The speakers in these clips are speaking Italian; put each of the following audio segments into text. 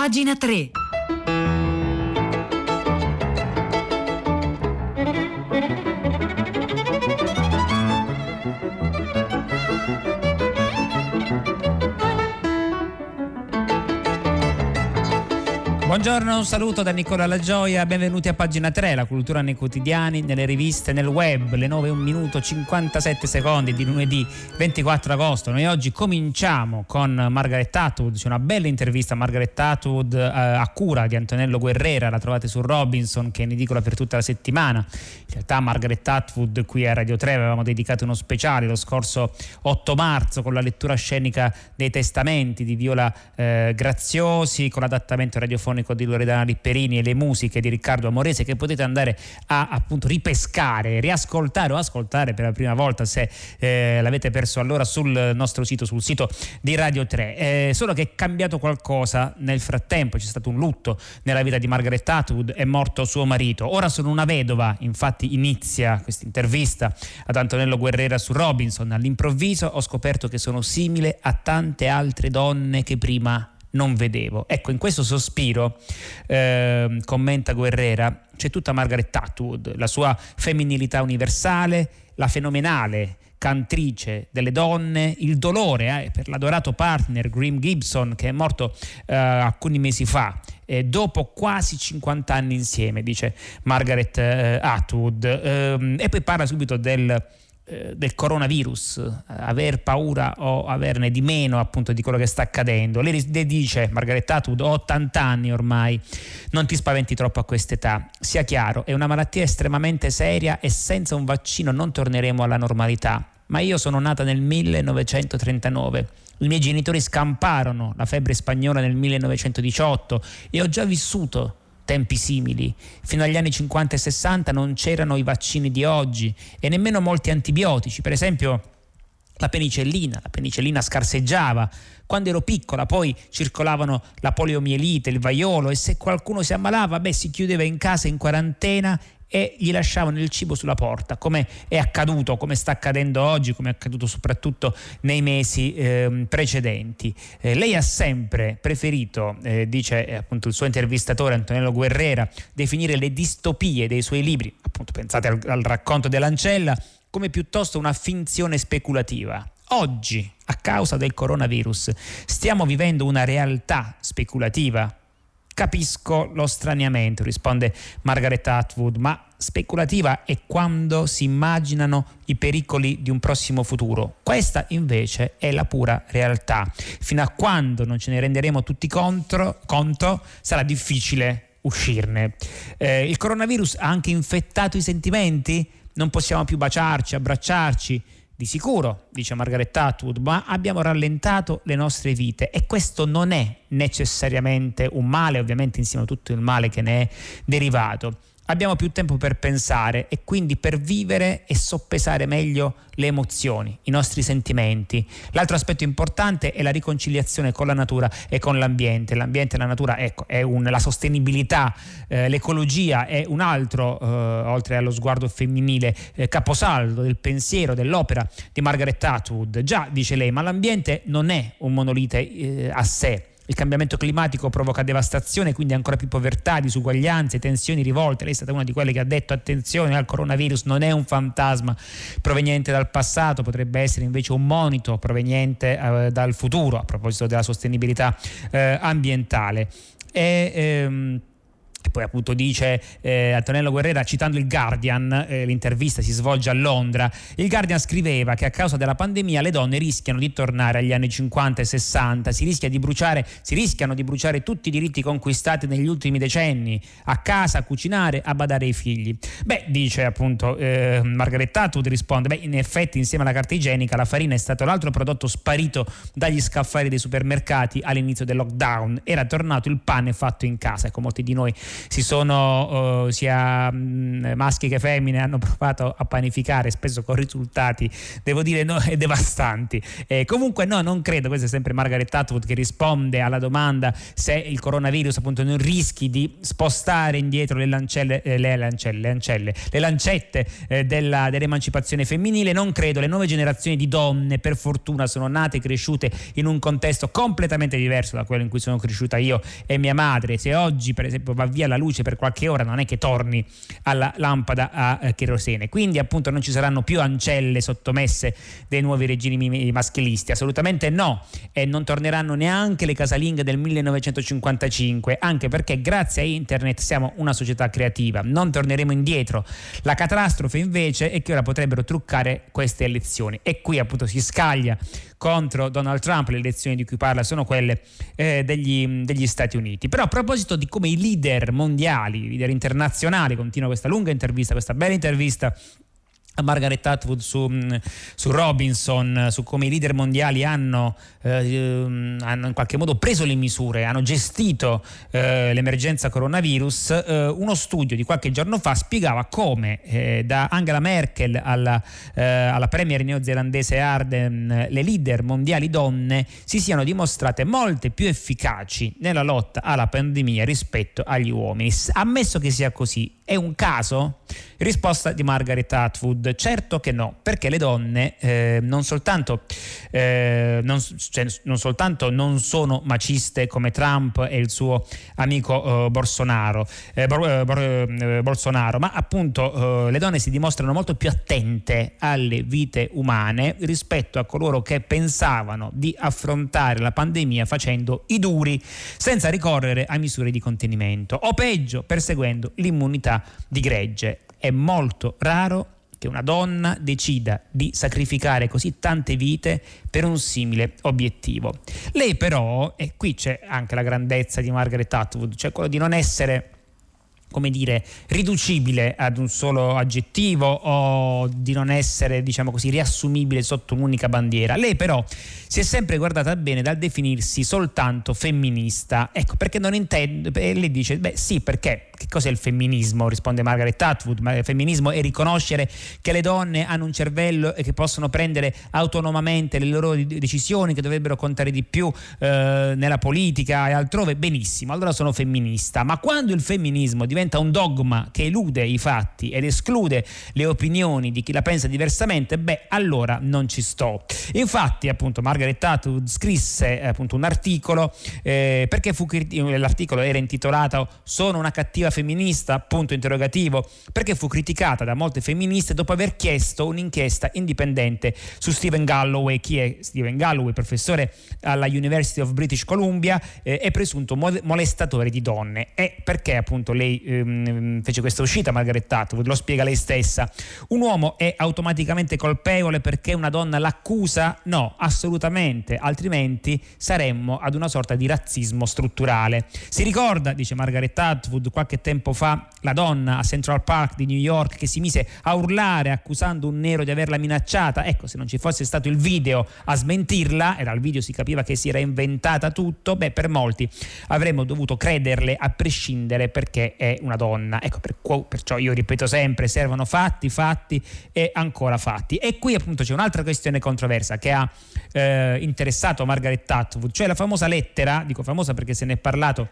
Pagina 3. Buongiorno, un saluto da Nicola La Gioia, benvenuti a pagina 3, la cultura nei quotidiani, nelle riviste, nel web, le 9, 1 minuto 57 secondi di lunedì 24 agosto. Noi oggi cominciamo con Margaret Atwood, c'è una bella intervista a Margaret Atwood eh, a cura di Antonello Guerrera, la trovate su Robinson che è in edicola per tutta la settimana. In realtà Margaret Atwood qui a Radio 3 avevamo dedicato uno speciale lo scorso 8 marzo con la lettura scenica dei testamenti di Viola eh, Graziosi, con l'adattamento radiofonico radiofonico di Loredana Lipperini e le musiche di Riccardo Amorese che potete andare a appunto ripescare, riascoltare o ascoltare per la prima volta se eh, l'avete perso allora sul nostro sito, sul sito di Radio 3. Eh, solo che è cambiato qualcosa nel frattempo, c'è stato un lutto nella vita di Margaret Atwood, è morto suo marito. Ora sono una vedova, infatti inizia questa intervista ad Antonello Guerrera su Robinson. All'improvviso ho scoperto che sono simile a tante altre donne che prima non vedevo. Ecco, in questo sospiro, eh, commenta Guerrera, c'è tutta Margaret Atwood, la sua femminilità universale, la fenomenale cantrice delle donne, il dolore eh, per l'adorato partner Grim Gibson che è morto eh, alcuni mesi fa. Eh, dopo quasi 50 anni insieme, dice Margaret eh, Atwood, ehm, e poi parla subito del, del coronavirus, aver paura o averne di meno appunto di quello che sta accadendo. Lei dice, Margaretta Atwood, ho 80 anni ormai, non ti spaventi troppo a quest'età, sia chiaro, è una malattia estremamente seria e senza un vaccino non torneremo alla normalità. Ma io sono nata nel 1939. I miei genitori scamparono la febbre spagnola nel 1918 e ho già vissuto tempi simili. Fino agli anni 50 e 60 non c'erano i vaccini di oggi e nemmeno molti antibiotici, per esempio la penicillina, la penicillina scarseggiava. Quando ero piccola poi circolavano la poliomielite, il vaiolo e se qualcuno si ammalava, beh, si chiudeva in casa in quarantena e gli lasciavano il cibo sulla porta, come è accaduto, come sta accadendo oggi, come è accaduto soprattutto nei mesi eh, precedenti. Eh, lei ha sempre preferito, eh, dice eh, appunto il suo intervistatore Antonello Guerrera, definire le distopie dei suoi libri, appunto pensate al, al racconto dell'ancella, come piuttosto una finzione speculativa. Oggi, a causa del coronavirus, stiamo vivendo una realtà speculativa Capisco lo straniamento, risponde Margaret Atwood, ma speculativa è quando si immaginano i pericoli di un prossimo futuro. Questa invece è la pura realtà. Fino a quando non ce ne renderemo tutti contro, conto, sarà difficile uscirne. Eh, il coronavirus ha anche infettato i sentimenti? Non possiamo più baciarci, abbracciarci di sicuro, dice Margaret Atwood, ma abbiamo rallentato le nostre vite e questo non è necessariamente un male, ovviamente insieme a tutto il male che ne è derivato abbiamo più tempo per pensare e quindi per vivere e soppesare meglio le emozioni, i nostri sentimenti. L'altro aspetto importante è la riconciliazione con la natura e con l'ambiente. L'ambiente e la natura, ecco, è un, la sostenibilità, eh, l'ecologia è un altro, eh, oltre allo sguardo femminile, eh, caposaldo del pensiero, dell'opera di Margaret Atwood. Già, dice lei, ma l'ambiente non è un monolite eh, a sé il cambiamento climatico provoca devastazione, quindi ancora più povertà, disuguaglianze, tensioni, rivolte. Lei è stata una di quelle che ha detto attenzione al coronavirus, non è un fantasma proveniente dal passato, potrebbe essere invece un monito proveniente eh, dal futuro a proposito della sostenibilità eh, ambientale. E, ehm, e poi appunto dice eh, Antonello Guerrera citando il Guardian, eh, l'intervista si svolge a Londra, il Guardian scriveva che a causa della pandemia le donne rischiano di tornare agli anni 50 e 60, si, rischia di bruciare, si rischiano di bruciare tutti i diritti conquistati negli ultimi decenni, a casa, a cucinare, a badare ai figli. Beh, dice appunto eh, Margaret Atwood risponde, beh in effetti insieme alla carta igienica la farina è stato l'altro prodotto sparito dagli scaffali dei supermercati all'inizio del lockdown, era tornato il pane fatto in casa, ecco molti di noi si sono uh, sia maschi che femmine hanno provato a panificare, spesso con risultati, devo dire, no, devastanti. Eh, comunque no, non credo, questa è sempre Margaret Atwood che risponde alla domanda se il coronavirus appunto non rischi di spostare indietro le lancelle, eh, le, lancelle, le, le lancette eh, della, dell'emancipazione femminile, non credo, le nuove generazioni di donne per fortuna sono nate e cresciute in un contesto completamente diverso da quello in cui sono cresciuta io e mia madre, se oggi per esempio va via la luce per qualche ora non è che torni alla lampada a eh, cherosene, quindi appunto non ci saranno più ancelle sottomesse dei nuovi regimi maschilisti, assolutamente no. E non torneranno neanche le casalinghe del 1955, anche perché grazie a internet siamo una società creativa, non torneremo indietro. La catastrofe invece è che ora potrebbero truccare queste elezioni. E qui appunto si scaglia contro Donald Trump, le elezioni di cui parla sono quelle eh, degli, degli, Stati Uniti. Però a proposito di come i leader mondiali, i leader internazionali, continua questa lunga intervista, questa bella intervista Margaret Atwood su, mm, su, Robinson, su come i leader mondiali hanno, eh, ehm, hanno, in qualche modo preso le misure, hanno gestito eh, l'emergenza coronavirus, eh, uno studio di qualche giorno fa spiegava come eh, da Angela Merkel alla, eh, alla premier neozelandese Arden le leader mondiali donne si siano dimostrate molte più efficaci nella lotta alla pandemia rispetto agli uomini. Ammesso che sia così, è un caso? Risposta di Margaret Atwood, certo che no, perché le donne eh, non, soltanto, eh, non, cioè, non, soltanto, non sono maciste come Trump e il suo amico eh, Bolsonaro, eh, Bor, Bor, eh, Bolsonaro, ma appunto eh, le donne si dimostrano molto più attente alle vite umane rispetto a coloro che pensavano di affrontare la pandemia facendo i duri senza ricorrere a misure di contenimento o peggio perseguendo l'immunità di gregge. È molto raro che una donna decida di sacrificare così tante vite per un simile obiettivo. Lei però, e qui c'è anche la grandezza di Margaret Atwood, cioè quello di non essere come dire, riducibile ad un solo aggettivo o di non essere, diciamo così, riassumibile sotto un'unica bandiera. Lei però si è sempre guardata bene dal definirsi soltanto femminista. Ecco, perché non intende, lei dice, beh sì, perché che cos'è il femminismo? Risponde Margaret Atwood, ma il femminismo è riconoscere che le donne hanno un cervello e che possono prendere autonomamente le loro decisioni, che dovrebbero contare di più eh, nella politica e altrove. Benissimo, allora sono femminista. Ma quando il femminismo diventa un dogma che elude i fatti ed esclude le opinioni di chi la pensa diversamente, beh, allora non ci sto. Infatti, appunto, Margaret Atwood scrisse appunto un articolo eh, perché fu, l'articolo era intitolato Sono una cattiva femminista, punto interrogativo, perché fu criticata da molte femministe dopo aver chiesto un'inchiesta indipendente su Stephen Galloway. Chi è Stephen Galloway? Professore alla University of British Columbia eh, e presunto molestatore di donne. E perché appunto lei ehm, fece questa uscita, Margaret Atwood? Lo spiega lei stessa. Un uomo è automaticamente colpevole perché una donna l'accusa? No, assolutamente, altrimenti saremmo ad una sorta di razzismo strutturale. Si ricorda, dice Margaret Atwood, qualche tempo fa la donna a Central Park di New York che si mise a urlare accusando un nero di averla minacciata. Ecco, se non ci fosse stato il video a smentirla, e dal video si capiva che si era inventata tutto, beh, per molti avremmo dovuto crederle a prescindere perché è una donna. Ecco, per, perciò io ripeto sempre, servono fatti, fatti e ancora fatti. E qui appunto c'è un'altra questione controversa che ha eh, interessato Margaret Atwood, cioè la famosa lettera, dico famosa perché se ne è parlato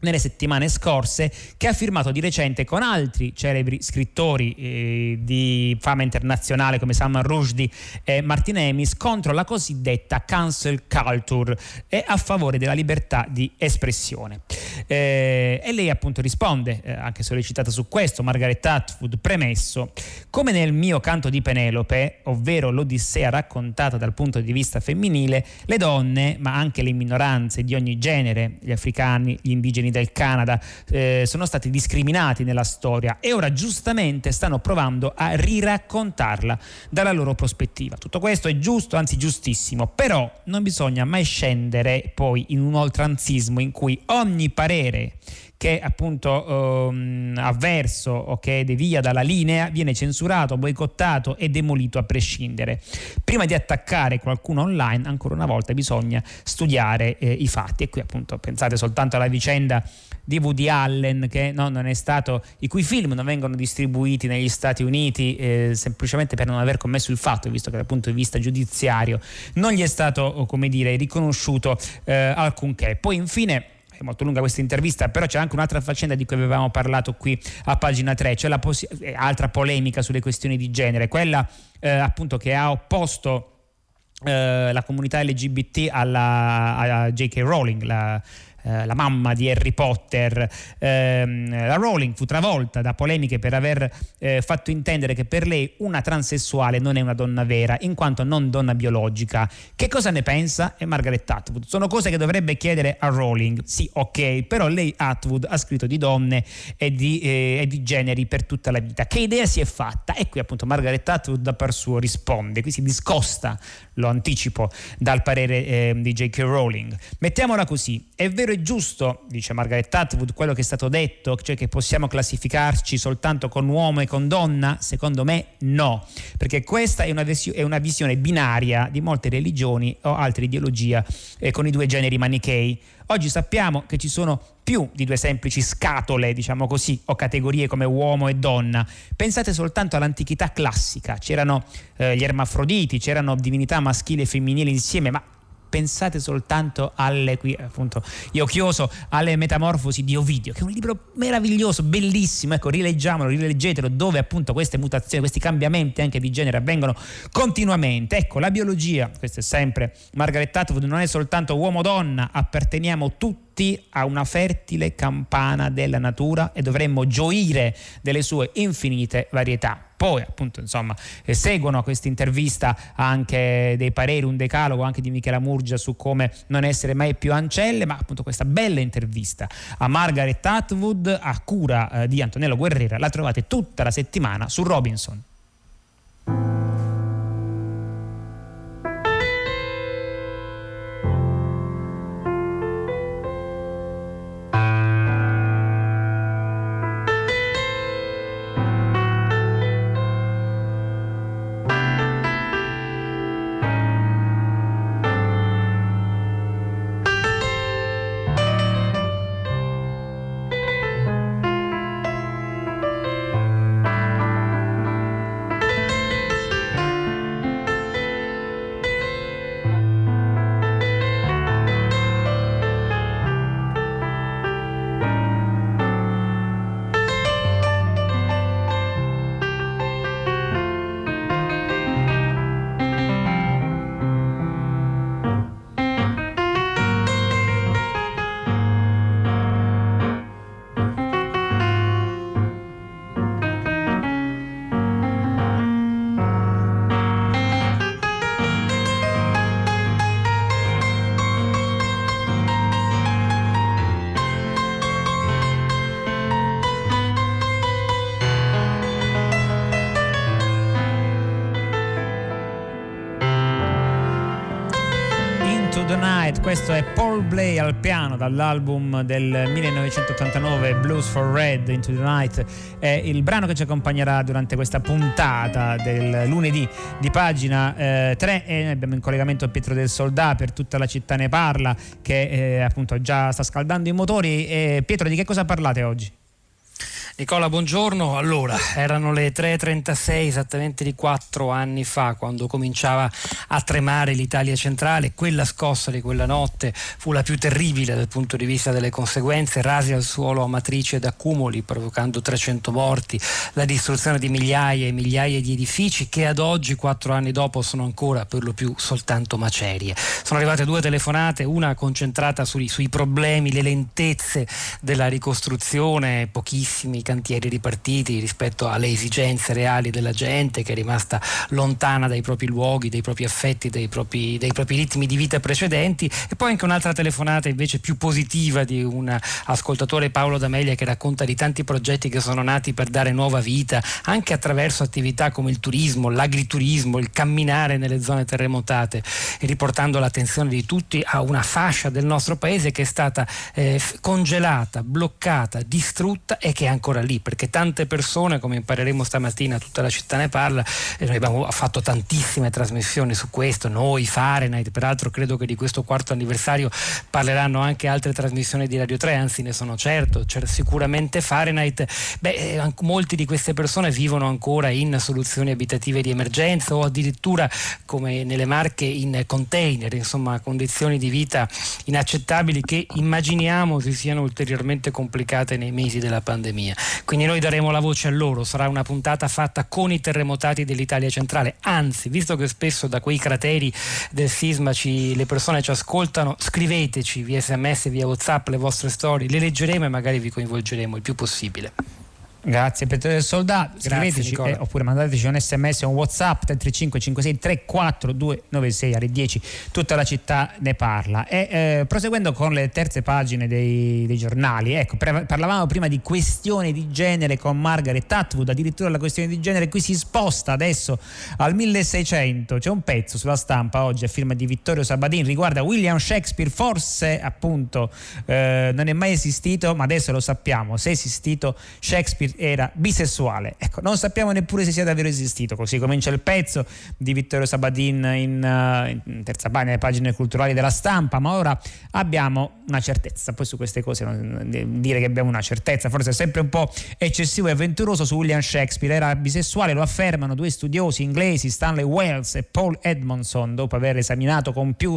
nelle settimane scorse che ha firmato di recente con altri celebri scrittori eh, di fama internazionale come Salman Rushdie e Martin Amis contro la cosiddetta cancel culture e a favore della libertà di espressione. Eh, e lei appunto risponde, eh, anche sollecitata su questo, Margaret Atwood, premesso, come nel mio canto di Penelope, ovvero l'Odissea raccontata dal punto di vista femminile, le donne, ma anche le minoranze di ogni genere, gli africani, gli indigeni cittadini del Canada eh, sono stati discriminati nella storia e ora giustamente stanno provando a riraccontarla dalla loro prospettiva. Tutto questo è giusto, anzi giustissimo, però non bisogna mai scendere poi in un oltranzismo in cui ogni parere che appunto ehm, avverso o che devia dalla linea viene censurato, boicottato e demolito a prescindere. Prima di attaccare qualcuno online, ancora una volta bisogna studiare eh, i fatti e qui appunto pensate soltanto alla vicenda di Woody Allen che no, stato, i cui film non vengono distribuiti negli Stati Uniti eh, semplicemente per non aver commesso il fatto, visto che dal punto di vista giudiziario non gli è stato, come dire, riconosciuto eh, alcunché. Poi infine è molto lunga questa intervista, però c'è anche un'altra faccenda di cui avevamo parlato qui a pagina 3, cioè la posi- altra polemica sulle questioni di genere, quella eh, appunto che ha opposto eh, la comunità LGBT alla, a J.K. Rowling, la, eh, la mamma di Harry Potter, ehm, la Rowling fu travolta da polemiche per aver eh, fatto intendere che per lei una transessuale non è una donna vera, in quanto non donna biologica. Che cosa ne pensa? E Margaret Atwood. Sono cose che dovrebbe chiedere a Rowling. Sì, ok, però lei Atwood ha scritto di donne e di, eh, e di generi per tutta la vita. Che idea si è fatta? E qui appunto Margaret Atwood da par suo risponde, qui si discosta, lo anticipo, dal parere eh, di J.K. Rowling. Mettiamola così, è vero vero e giusto, dice Margaret Atwood, quello che è stato detto, cioè che possiamo classificarci soltanto con uomo e con donna? Secondo me no, perché questa è una, è una visione binaria di molte religioni o altre ideologie eh, con i due generi manichei. Oggi sappiamo che ci sono più di due semplici scatole, diciamo così, o categorie come uomo e donna. Pensate soltanto all'antichità classica, c'erano eh, gli ermafroditi, c'erano divinità maschili e femminili insieme, ma pensate soltanto alle, qui appunto io chioso, alle metamorfosi di Ovidio, che è un libro meraviglioso, bellissimo, ecco, rileggiamolo, rileggetelo, dove appunto queste mutazioni, questi cambiamenti anche di genere avvengono continuamente. Ecco, la biologia, questo è sempre Margaret Atwood, non è soltanto uomo-donna, apparteniamo tutti a una fertile campana della natura e dovremmo gioire delle sue infinite varietà poi appunto insomma eh, seguono a questa intervista anche dei pareri, un decalogo anche di Michela Murgia su come non essere mai più ancelle, ma appunto questa bella intervista a Margaret Atwood a cura eh, di Antonello Guerrera la trovate tutta la settimana su Robinson. Questo è Paul Blay al piano dall'album del 1989 Blues for Red Into the Night. È il brano che ci accompagnerà durante questa puntata del lunedì di pagina eh, 3 e abbiamo in collegamento Pietro del Soldà per tutta la città ne parla che eh, appunto già sta scaldando i motori. E Pietro di che cosa parlate oggi? Nicola, buongiorno. Allora, erano le 3.36 esattamente di quattro anni fa quando cominciava a tremare l'Italia centrale. Quella scossa di quella notte fu la più terribile dal punto di vista delle conseguenze, rasi al suolo a matrice ed accumuli, provocando 300 morti, la distruzione di migliaia e migliaia di edifici che ad oggi, quattro anni dopo, sono ancora per lo più soltanto macerie. Sono arrivate due telefonate, una concentrata sui, sui problemi, le lentezze della ricostruzione, pochissimi cantieri ripartiti rispetto alle esigenze reali della gente che è rimasta lontana dai propri luoghi, dai propri affetti, dai propri, dai propri ritmi di vita precedenti. E poi anche un'altra telefonata invece più positiva di un ascoltatore Paolo D'Amelia che racconta di tanti progetti che sono nati per dare nuova vita anche attraverso attività come il turismo, l'agriturismo, il camminare nelle zone terremotate e riportando l'attenzione di tutti a una fascia del nostro paese che è stata eh, congelata, bloccata, distrutta e che è ancora lì perché tante persone come impareremo stamattina tutta la città ne parla e noi abbiamo fatto tantissime trasmissioni su questo, noi Fahrenheit, peraltro credo che di questo quarto anniversario parleranno anche altre trasmissioni di Radio 3, anzi ne sono certo, cioè, sicuramente Fahrenheit, beh, eh, molti di queste persone vivono ancora in soluzioni abitative di emergenza o addirittura come nelle Marche in container, insomma condizioni di vita inaccettabili che immaginiamo si siano ulteriormente complicate nei mesi della pandemia. Quindi noi daremo la voce a loro, sarà una puntata fatta con i terremotati dell'Italia centrale, anzi, visto che spesso da quei crateri del sisma ci, le persone ci ascoltano, scriveteci via sms, via whatsapp le vostre storie, le leggeremo e magari vi coinvolgeremo il più possibile. Grazie Pietro del Soldato, scriveteci eh, oppure mandateci un sms o un whatsapp 335 56 34 296 alle 10 tutta la città ne parla. E eh, proseguendo con le terze pagine dei, dei giornali ecco pre- parlavamo prima di questione di genere con Margaret Atwood addirittura la questione di genere qui si sposta adesso al 1600 c'è un pezzo sulla stampa oggi a firma di Vittorio Sabadin riguarda William Shakespeare. Forse appunto eh, non è mai esistito ma adesso lo sappiamo se è esistito Shakespeare era bisessuale. Ecco, non sappiamo neppure se sia davvero esistito. Così comincia il pezzo di Vittorio Sabadin in, uh, in terza pagina, nelle pagine culturali della stampa, ma ora abbiamo una certezza. Poi su queste cose dire che abbiamo una certezza forse è sempre un po' eccessivo e avventuroso su William Shakespeare. Era bisessuale, lo affermano due studiosi inglesi, Stanley Wells e Paul Edmondson, dopo aver esaminato con, più,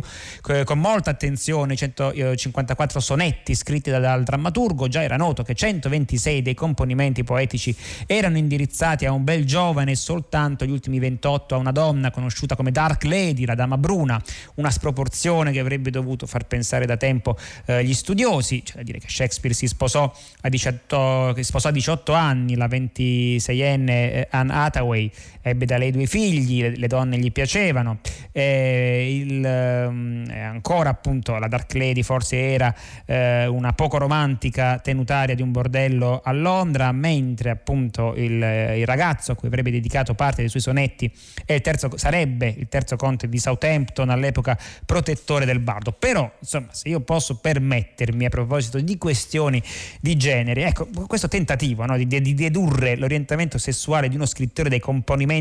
con molta attenzione i 154 sonetti scritti dal drammaturgo. Già era noto che 126 dei componimenti versi poetici erano indirizzati a un bel giovane e soltanto gli ultimi 28 a una donna conosciuta come Dark Lady, la dama bruna, una sproporzione che avrebbe dovuto far pensare da tempo eh, gli studiosi, cioè da dire che Shakespeare si sposò a 18, sposò a 18 anni, la 26enne eh, Anne Hathaway ebbe da lei due figli, le, le donne gli piacevano, eh, il, eh, ancora appunto la Dark Lady forse era eh, una poco romantica tenutaria di un bordello a Londra, mentre appunto il, il, ragazzo a cui avrebbe dedicato parte dei suoi sonetti il terzo, sarebbe il terzo conte di Southampton all'epoca protettore del bardo. Però insomma se io posso permettermi a proposito di questioni di genere, ecco questo tentativo no, di, di dedurre l'orientamento sessuale di uno scrittore dei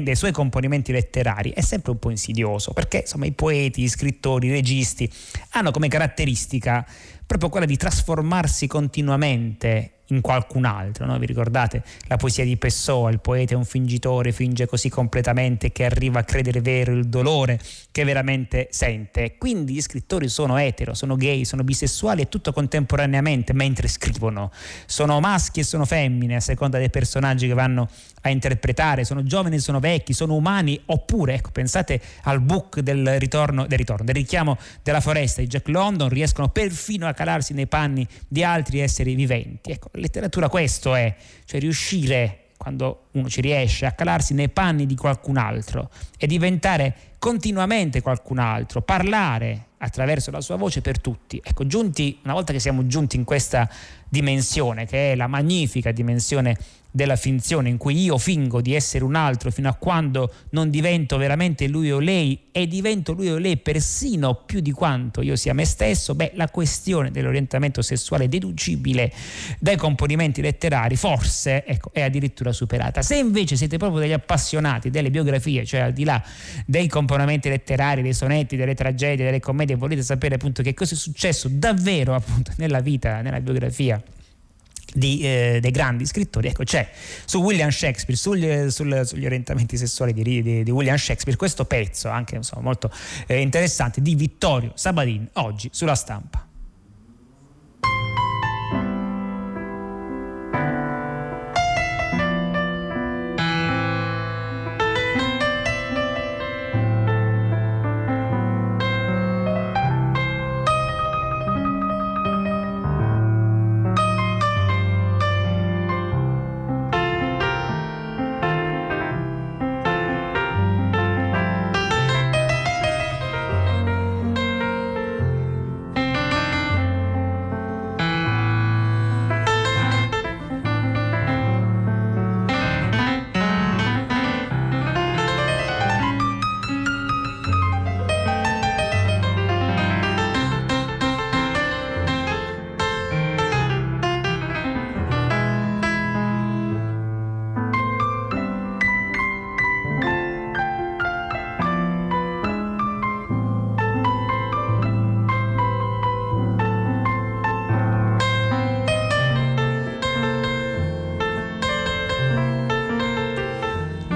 dei suoi componimenti letterari è sempre un po' insidioso perché insomma i poeti, gli scrittori, i registi hanno come caratteristica proprio quella di trasformarsi continuamente in qualcun altro. No? Vi ricordate la poesia di Pessoa, il poeta è un fingitore, finge così completamente che arriva a credere vero il dolore che veramente sente. Quindi gli scrittori sono etero, sono gay, sono bisessuali e tutto contemporaneamente mentre scrivono. Sono maschi e sono femmine a seconda dei personaggi che vanno a interpretare, sono giovani, sono vecchi, sono umani, oppure ecco, pensate al book del ritorno, del ritorno, del richiamo della foresta di Jack London, riescono perfino a calarsi nei panni di altri esseri viventi. Ecco, letteratura questo è, cioè riuscire quando uno ci riesce a calarsi nei panni di qualcun altro e diventare continuamente qualcun altro, parlare attraverso la sua voce per tutti. Ecco, giunti, una volta che siamo giunti in questa dimensione, che è la magnifica dimensione della finzione in cui io fingo di essere un altro fino a quando non divento veramente lui o lei e divento lui o lei persino più di quanto io sia me stesso, beh, la questione dell'orientamento sessuale deducibile dai componimenti letterari forse ecco, è addirittura superata. Se invece siete proprio degli appassionati delle biografie, cioè al di là dei componimenti letterari, dei sonetti, delle tragedie, delle commedie, volete sapere appunto che cosa è successo davvero appunto nella vita, nella biografia di, eh, dei grandi scrittori. Ecco, c'è su William Shakespeare, sugli, sul, sugli orientamenti sessuali di, di, di, William Shakespeare, questo pezzo anche insomma, molto eh, interessante di Vittorio Sabadin, oggi sulla stampa.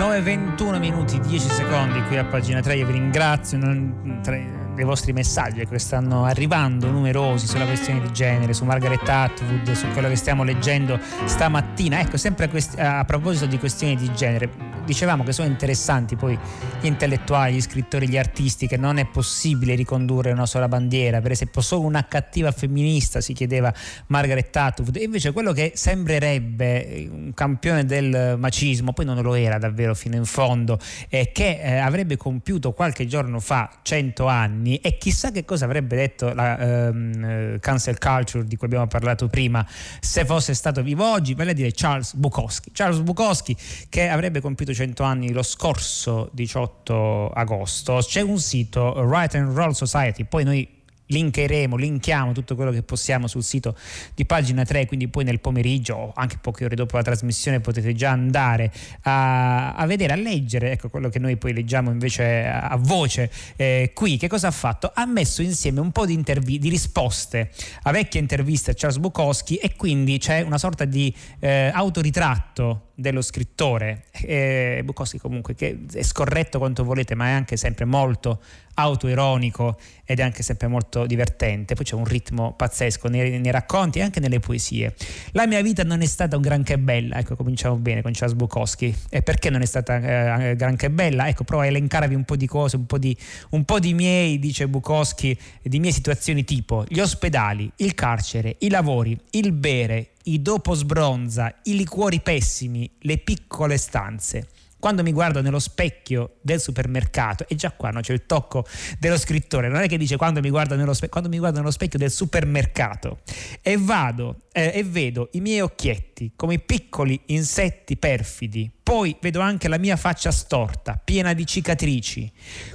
9.21 minuti 10 secondi qui a pagina 3, io vi ringrazio. Non, tre, dei vostri messaggi che stanno arrivando numerosi sulla questione di genere, su Margaret Atwood, su quello che stiamo leggendo stamattina. Ecco, sempre a, a proposito di questioni di genere, dicevamo che sono interessanti poi gli intellettuali, gli scrittori, gli artisti, che non è possibile ricondurre una sola bandiera, per esempio solo una cattiva femminista si chiedeva Margaret Atwood, invece quello che sembrerebbe un campione del macismo, poi non lo era davvero fino in fondo, eh, che eh, avrebbe compiuto qualche giorno fa 100 anni, anni e chissà che cosa avrebbe detto la ehm, eh, cancel culture di cui abbiamo parlato prima se fosse stato vivo oggi, vale a dire Charles Bukowski. Charles Bukowski che avrebbe compiuto 100 anni lo scorso 18 agosto. C'è un sito, Right and Roll Society, poi noi linkeremo, linkiamo tutto quello che possiamo sul sito di pagina 3, quindi poi nel pomeriggio o anche poche ore dopo la trasmissione potete già andare a, a vedere, a leggere, ecco quello che noi poi leggiamo invece a, a voce eh, qui. Che cosa ha fatto? Ha messo insieme un po' di, intervi- di risposte a vecchie interviste a Charles Bukowski e quindi c'è una sorta di eh, autoritratto dello scrittore eh, Bukowski comunque che è scorretto quanto volete ma è anche sempre molto autoironico ed è anche sempre molto divertente. Poi c'è un ritmo pazzesco nei, nei, racconti e anche nelle poesie. La mia vita non è stata un granché bella. Ecco cominciamo bene con Charles Bukowski. E perché non è stata eh, granché bella? Ecco prova a elencarvi un po' di cose un po' di, un po' di miei dice Bukowski di mie situazioni tipo gli ospedali il carcere i lavori il bere i dopo sbronza, i liquori pessimi, le piccole stanze. Quando mi guardo nello specchio del supermercato, e già qua no, c'è il tocco dello scrittore, non è che dice quando mi guardo nello, spe- quando mi guardo nello specchio del supermercato e vado eh, e vedo i miei occhietti come piccoli insetti perfidi, poi vedo anche la mia faccia storta, piena di cicatrici.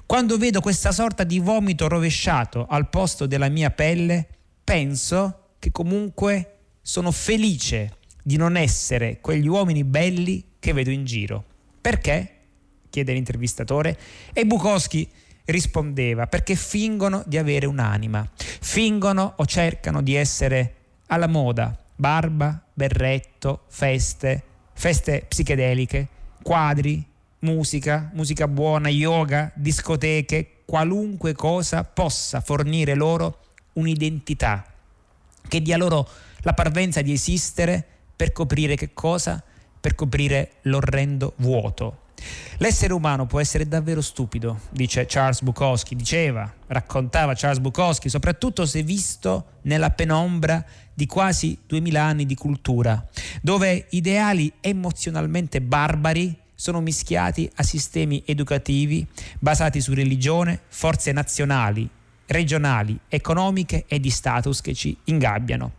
Quando vedo questa sorta di vomito rovesciato al posto della mia pelle, penso che comunque sono felice di non essere quegli uomini belli che vedo in giro. Perché? chiede l'intervistatore. E Bukowski rispondeva perché fingono di avere un'anima, fingono o cercano di essere alla moda, barba, berretto, feste, feste psichedeliche, quadri, musica, musica buona, yoga, discoteche, qualunque cosa possa fornire loro un'identità che dia loro la parvenza di esistere per coprire che cosa? Per coprire l'orrendo vuoto. L'essere umano può essere davvero stupido, dice Charles Bukowski, diceva, raccontava Charles Bukowski, soprattutto se visto nella penombra di quasi duemila anni di cultura, dove ideali emozionalmente barbari sono mischiati a sistemi educativi basati su religione, forze nazionali, regionali, economiche e di status che ci ingabbiano.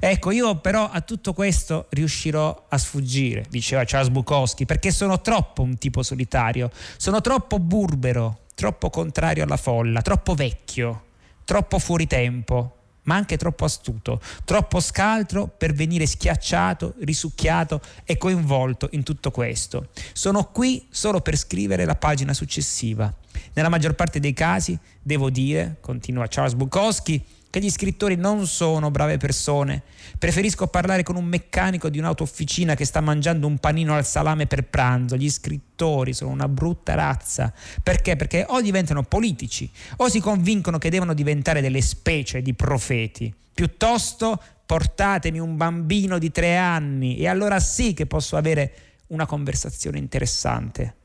Ecco, io però a tutto questo riuscirò a sfuggire, diceva Charles Bukowski, perché sono troppo un tipo solitario, sono troppo burbero, troppo contrario alla folla, troppo vecchio, troppo fuori tempo, ma anche troppo astuto, troppo scaltro per venire schiacciato, risucchiato e coinvolto in tutto questo. Sono qui solo per scrivere la pagina successiva. Nella maggior parte dei casi, devo dire, continua Charles Bukowski, che gli scrittori non sono brave persone. Preferisco parlare con un meccanico di un'autofficina che sta mangiando un panino al salame per pranzo. Gli scrittori sono una brutta razza. Perché? Perché o diventano politici o si convincono che devono diventare delle specie di profeti. Piuttosto portatemi un bambino di tre anni e allora sì che posso avere una conversazione interessante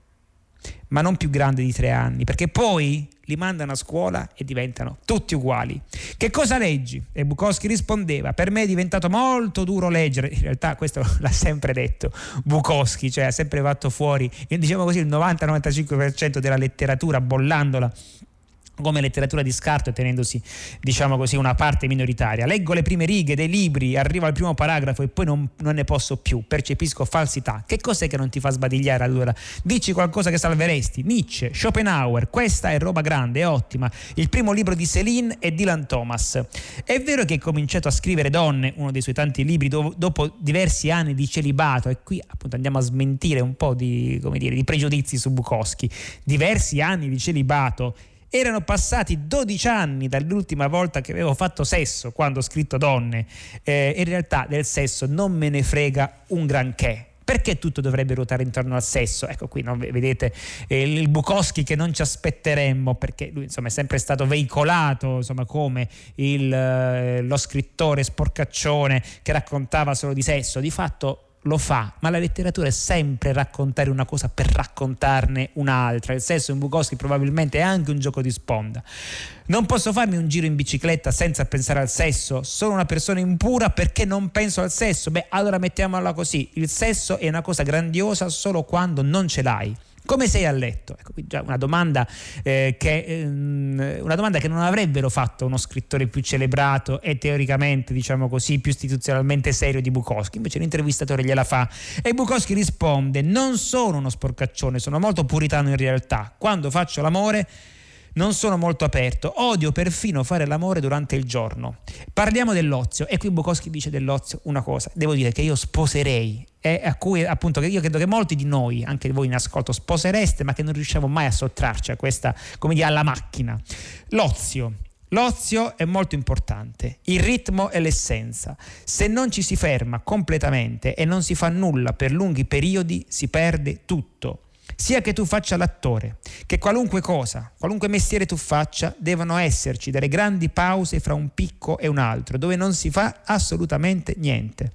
ma non più grande di tre anni, perché poi li mandano a scuola e diventano tutti uguali. Che cosa leggi? E Bukowski rispondeva, per me è diventato molto duro leggere, in realtà questo l'ha sempre detto Bukowski, cioè ha sempre fatto fuori, diciamo così, il 90-95% della letteratura bollandola come letteratura di scarto e tenendosi, diciamo così, una parte minoritaria. Leggo le prime righe dei libri, arrivo al primo paragrafo e poi non, non, ne posso più, percepisco falsità. Che cos'è che non ti fa sbadigliare allora? Dici qualcosa che salveresti. Nietzsche, Schopenhauer, questa è roba grande, è ottima. Il primo libro di Céline e Dylan Thomas. È vero che hai cominciato a scrivere Donne, uno dei suoi tanti libri, do, dopo diversi anni di celibato, e qui appunto andiamo a smentire un po' di, dire, di pregiudizi su Bukowski. Diversi anni di celibato erano passati 12 anni dall'ultima volta che avevo fatto sesso quando ho scritto donne. Eh, in realtà del sesso non me ne frega un granché Perché tutto dovrebbe ruotare intorno al sesso? Ecco qui no, vedete eh, il Bukowski che non ci aspetteremmo perché lui insomma è sempre stato veicolato insomma, come il, eh, lo scrittore sporcaccione che raccontava solo di sesso. Di fatto lo fa, ma la letteratura è sempre raccontare una cosa per raccontarne un'altra. Il sesso in Bukowski probabilmente è anche un gioco di sponda. Non posso farmi un giro in bicicletta senza pensare al sesso. Sono una persona impura perché non penso al sesso. Beh, allora mettiamola così. Il sesso è una cosa grandiosa solo quando non ce l'hai. Come sei a letto? Ecco, già una domanda, eh, che, ehm, una domanda che non avrebbero fatto uno scrittore più celebrato e teoricamente, diciamo così, più istituzionalmente serio di Bukowski. Invece l'intervistatore gliela fa e Bukowski risponde: Non sono uno sporcaccione, sono molto puritano in realtà. Quando faccio l'amore non sono molto aperto, odio perfino fare l'amore durante il giorno. Parliamo dell'ozio e qui Bukowski dice dell'ozio una cosa, devo dire che io sposerei e a cui appunto io credo che molti di noi, anche voi in ascolto, sposereste ma che non riusciamo mai a sottrarci a questa, come dire, alla macchina. L'ozio. L'ozio è molto importante, il ritmo è l'essenza. Se non ci si ferma completamente e non si fa nulla per lunghi periodi, si perde tutto. Sia che tu faccia l'attore, che qualunque cosa, qualunque mestiere tu faccia, devono esserci delle grandi pause fra un picco e un altro, dove non si fa assolutamente niente.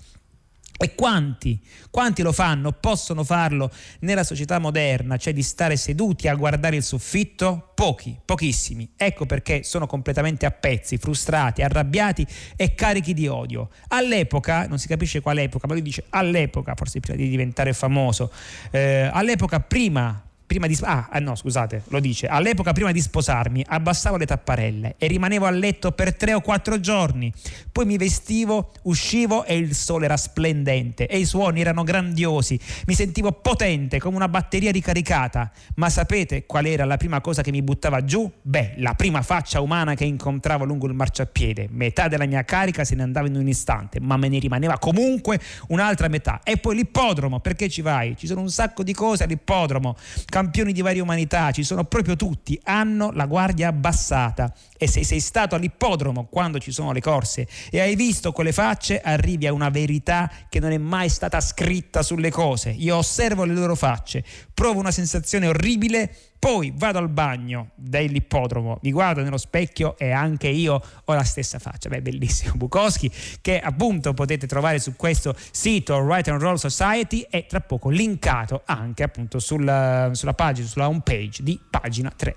E quanti, quanti lo fanno, possono farlo nella società moderna, cioè di stare seduti a guardare il soffitto? Pochi, pochissimi. Ecco perché sono completamente a pezzi, frustrati, arrabbiati e carichi di odio. All'epoca, non si capisce qual epoca, ma lui dice all'epoca, forse prima di diventare famoso, eh, all'epoca prima prima di ah, ah no, scusate, lo dice. All'epoca prima di sposarmi abbassavo le tapparelle e rimanevo a letto per tre o quattro giorni. Poi mi vestivo, uscivo e il sole era splendente e i suoni erano grandiosi. Mi sentivo potente come una batteria ricaricata. Ma sapete qual era la prima cosa che mi buttava giù? Beh, la prima faccia umana che incontravo lungo il marciapiede. Metà della mia carica se ne andava in un istante, ma me ne rimaneva comunque un'altra metà. E poi l'ippodromo, perché ci vai? Ci sono un sacco di cose all'ippodromo campioni di varie umanità, ci sono proprio tutti, hanno la guardia abbassata e se sei stato all'ippodromo quando ci sono le corse e hai visto quelle facce, arrivi a una verità che non è mai stata scritta sulle cose. Io osservo le loro facce, provo una sensazione orribile, poi vado al bagno dell'ippodromo, mi guardo nello specchio e anche io ho la stessa faccia. Beh, bellissimo Bukowski, che appunto potete trovare su questo sito Right and Roll Society e tra poco linkato anche appunto sulla, sulla pagina, sulla home page di pagina 3.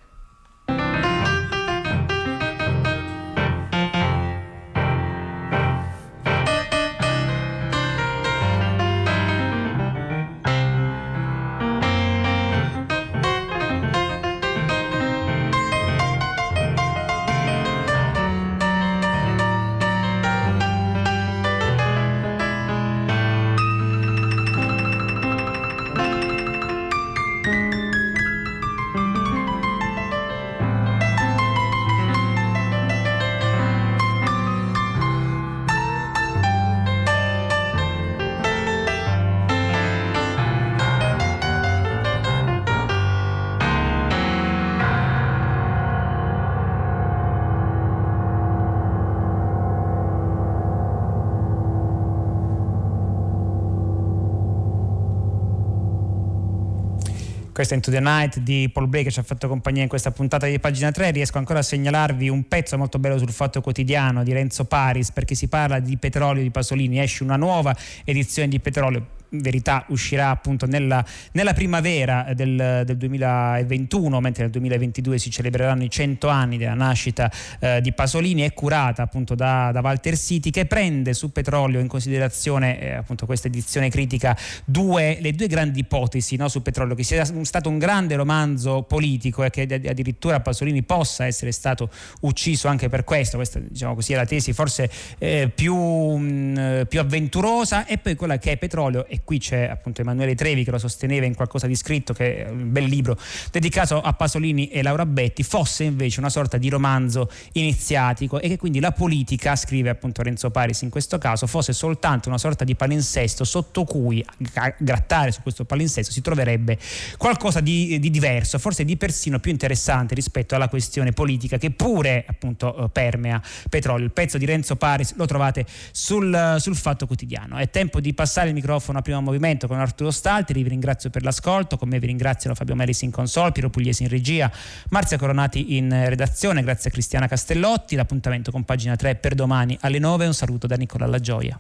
Questa è Into the Night di Paul Bray che ci ha fatto compagnia in questa puntata di pagina 3. Riesco ancora a segnalarvi un pezzo molto bello sul Fatto Quotidiano di Renzo Paris perché si parla di petrolio di Pasolini. Esce una nuova edizione di petrolio verità uscirà appunto nella, nella primavera del, del, 2021, mentre nel 2022 si celebreranno i 100 anni della nascita eh, di Pasolini, è curata appunto da, da, Walter City che prende su petrolio in considerazione eh, appunto questa edizione critica due, le due grandi ipotesi no, su petrolio, che sia stato un grande romanzo politico e che addirittura Pasolini possa essere stato ucciso anche per questo, questa diciamo così è la tesi forse eh, più, mh, più avventurosa. E poi quella che è petrolio e qui c'è appunto Emanuele Trevi che lo sosteneva in qualcosa di scritto, che è un bel libro dedicato a Pasolini e Laura Betti, fosse invece una sorta di romanzo iniziatico e che quindi la politica, scrive appunto Renzo Paris in questo caso, fosse soltanto una sorta di palinsesto sotto cui a grattare su questo palinsesto si troverebbe qualcosa di, di diverso, forse di persino più interessante rispetto alla questione politica che pure appunto permea petrolio. Il pezzo di Renzo Paris lo trovate sul, sul Fatto Quotidiano. È tempo di passare il microfono a primo movimento con Arturo Stalti, vi ringrazio per l'ascolto, con me vi ringraziano Fabio Melis in console, Piero Pugliesi in regia, Marzia Coronati in redazione, grazie a Cristiana Castellotti, l'appuntamento con pagina 3 per domani alle 9, un saluto da Nicola La Gioia.